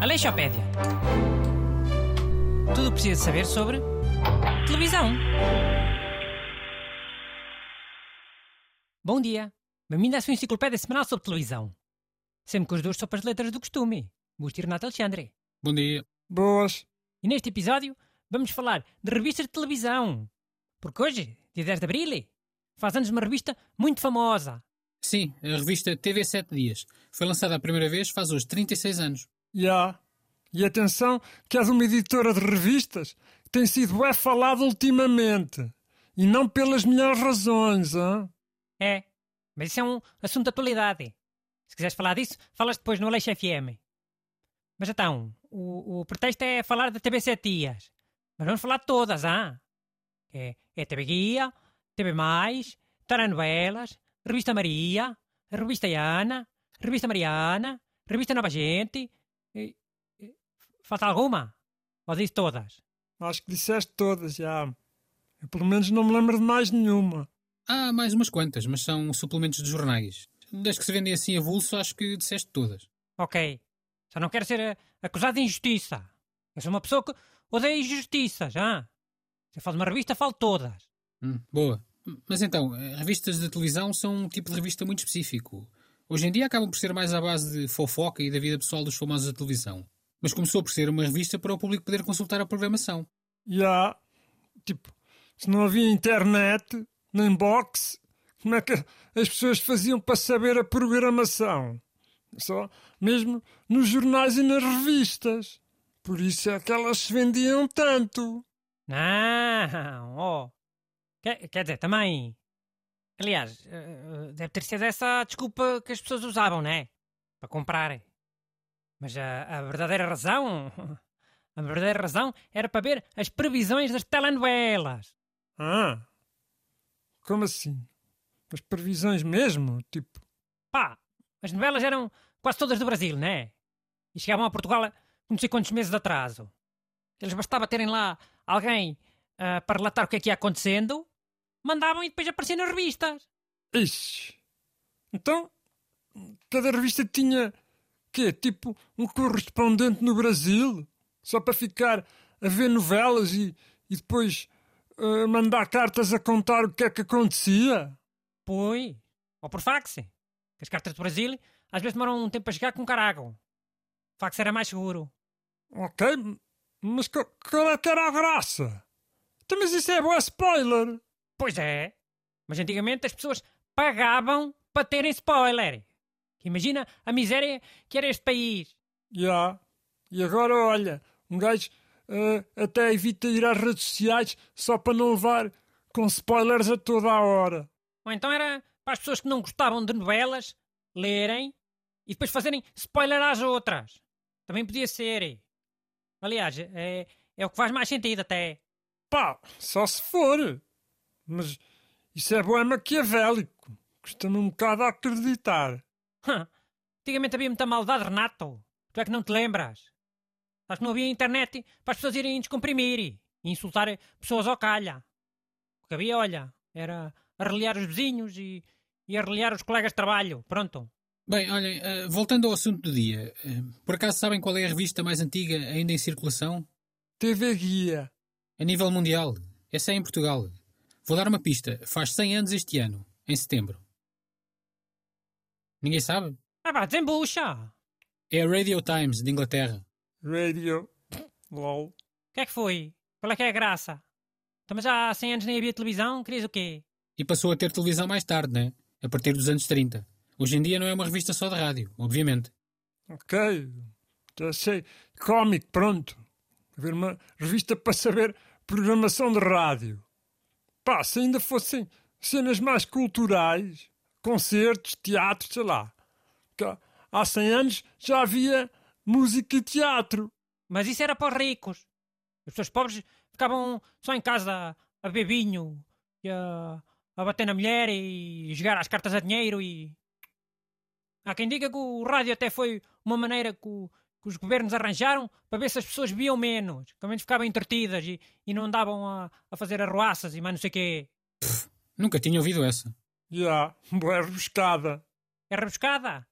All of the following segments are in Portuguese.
Aleixopédia. Tudo o que precisa saber sobre televisão. Bom dia. Bem-vindo à sua enciclopédia semanal sobre televisão. Sempre com as duas sopas de letras do costume. Busto e Renato Alexandre. Bom dia. Boas. E neste episódio vamos falar de revistas de televisão. Porque hoje, dia 10 de Abril, faz anos uma revista muito famosa. Sim, a revista TV 7 Dias. Foi lançada a primeira vez faz hoje 36 anos. Já. E atenção que és uma editora de revistas que tem sido é falada ultimamente. E não pelas melhores razões, hã? É, mas isso é um assunto de atualidade. Se quiseres falar disso, falas depois no Aleixo FM. Mas então, o, o pretexto é falar da TV 7 Dias. Mas vamos falar de todas, ah? É, é TV Guia, TV Mais, Taranovelas, Revista Maria, Revista Ana, Revista Mariana, Revista Nova Gente. E, e, falta alguma? Ou disse todas? Acho que disseste todas já. Eu pelo menos não me lembro de mais nenhuma. Há mais umas quantas, mas são suplementos de jornais. Das que se vendem assim a vulso, acho que disseste todas. Ok. Só não quero ser eh, acusado de injustiça. Eu sou uma pessoa que odeia injustiças, ah? Se eu falo de uma revista, falo todas. Hum, boa. Mas então, eh, revistas de televisão são um tipo de revista muito específico. Hoje em dia acabam por ser mais à base de fofoca e da vida pessoal dos famosos da televisão. Mas começou por ser uma revista para o público poder consultar a programação. Já. Tipo, se não havia internet, nem box, como é que as pessoas faziam para saber a programação? Só mesmo nos jornais e nas revistas. Por isso é que elas se vendiam tanto. Não, oh. Quer, quer dizer, também. Aliás, eh, deve ter sido essa a desculpa que as pessoas usavam, né? Para comprarem. Mas a, a verdadeira razão. A verdadeira razão era para ver as previsões das telenovelas. Ah, como assim? As previsões mesmo? Tipo, Pá, as novelas eram quase todas do Brasil, né? E chegavam a Portugal não sei quantos meses de atraso. Eles bastava terem lá alguém ah, para relatar o que é que ia acontecendo, mandavam e depois apareciam nas revistas. ixi. Então, cada revista tinha, quê? Tipo, um correspondente no Brasil? Só para ficar a ver novelas e, e depois eh, mandar cartas a contar o que é que acontecia? Pois, ou por fax. Que as cartas do Brasil às vezes demoram um tempo a chegar com carago. Fax era mais seguro. Ok, mas qual é que era a graça? Então, mas isso é boa spoiler. Pois é, mas antigamente as pessoas pagavam para terem spoiler. Imagina a miséria que era este país. Já. E agora, olha, um gajo eh, até evita ir às redes sociais só para não levar com spoilers a toda a hora. Ou então era para as pessoas que não gostavam de novelas lerem e depois fazerem spoiler às outras. Também podia ser. Aliás, é, é o que faz mais sentido até. Pá, só se for. Mas isso é bom é maquiavélico. Custa-me um bocado a acreditar. Antigamente havia muita maldade, Renato. Tu é que não te lembras. Acho que não havia internet para as pessoas irem descomprimir e insultar pessoas ao calha. O que havia, olha, era arreliar os vizinhos e, e arreliar os colegas de trabalho. Pronto. Bem, olhem, eh, voltando ao assunto do dia. eh, por acaso sabem qual é a revista mais antiga ainda em circulação? TV Guia. A nível mundial. Essa é em Portugal. Vou dar uma pista. Faz 100 anos este ano, em setembro. Ninguém sabe? Ah pá, desembucha! É a Radio Times, de Inglaterra. Radio. LOL. O que é que foi? Qual é que é a graça? Então, mas já há 100 anos nem havia televisão? Querias o quê? E passou a ter televisão mais tarde, né? A partir dos anos 30. Hoje em dia não é uma revista só de rádio, obviamente. Ok. Já sei. Cómico, pronto. Haver uma revista para saber programação de rádio. Pá, se ainda fossem cenas mais culturais, concertos, teatro, sei lá. Há 100 anos já havia música e teatro. Mas isso era para os ricos. As pessoas pobres ficavam só em casa a beber vinho e a, a bater na mulher e jogar às cartas a dinheiro e. Há quem diga que o rádio até foi uma maneira que, o- que os governos arranjaram para ver se as pessoas bebiam menos, que ao menos ficavam entretidas e, e não andavam a, a fazer arruaças e mais não sei o quê. Nunca tinha ouvido essa. Já, boa rebuscada. É rebuscada?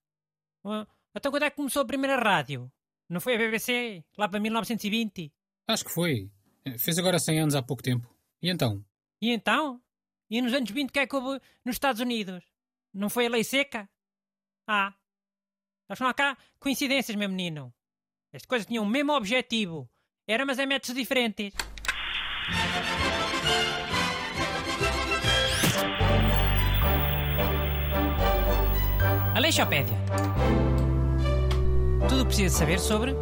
Então quando é que começou a primeira rádio? Não foi a BBC? Lá para 1920? Acho que foi. Eh, Fez agora 100 anos há pouco tempo. E então? E então? E nos anos 20 o que é que houve nos Estados Unidos? Não foi a lei seca? Ah. Acho que não há cá coincidências, meu menino. Estas coisas tinham o mesmo objetivo. Era, mas em métodos diferentes. Aleixopédia. Tudo o que precisa saber sobre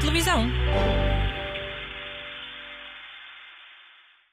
televisão.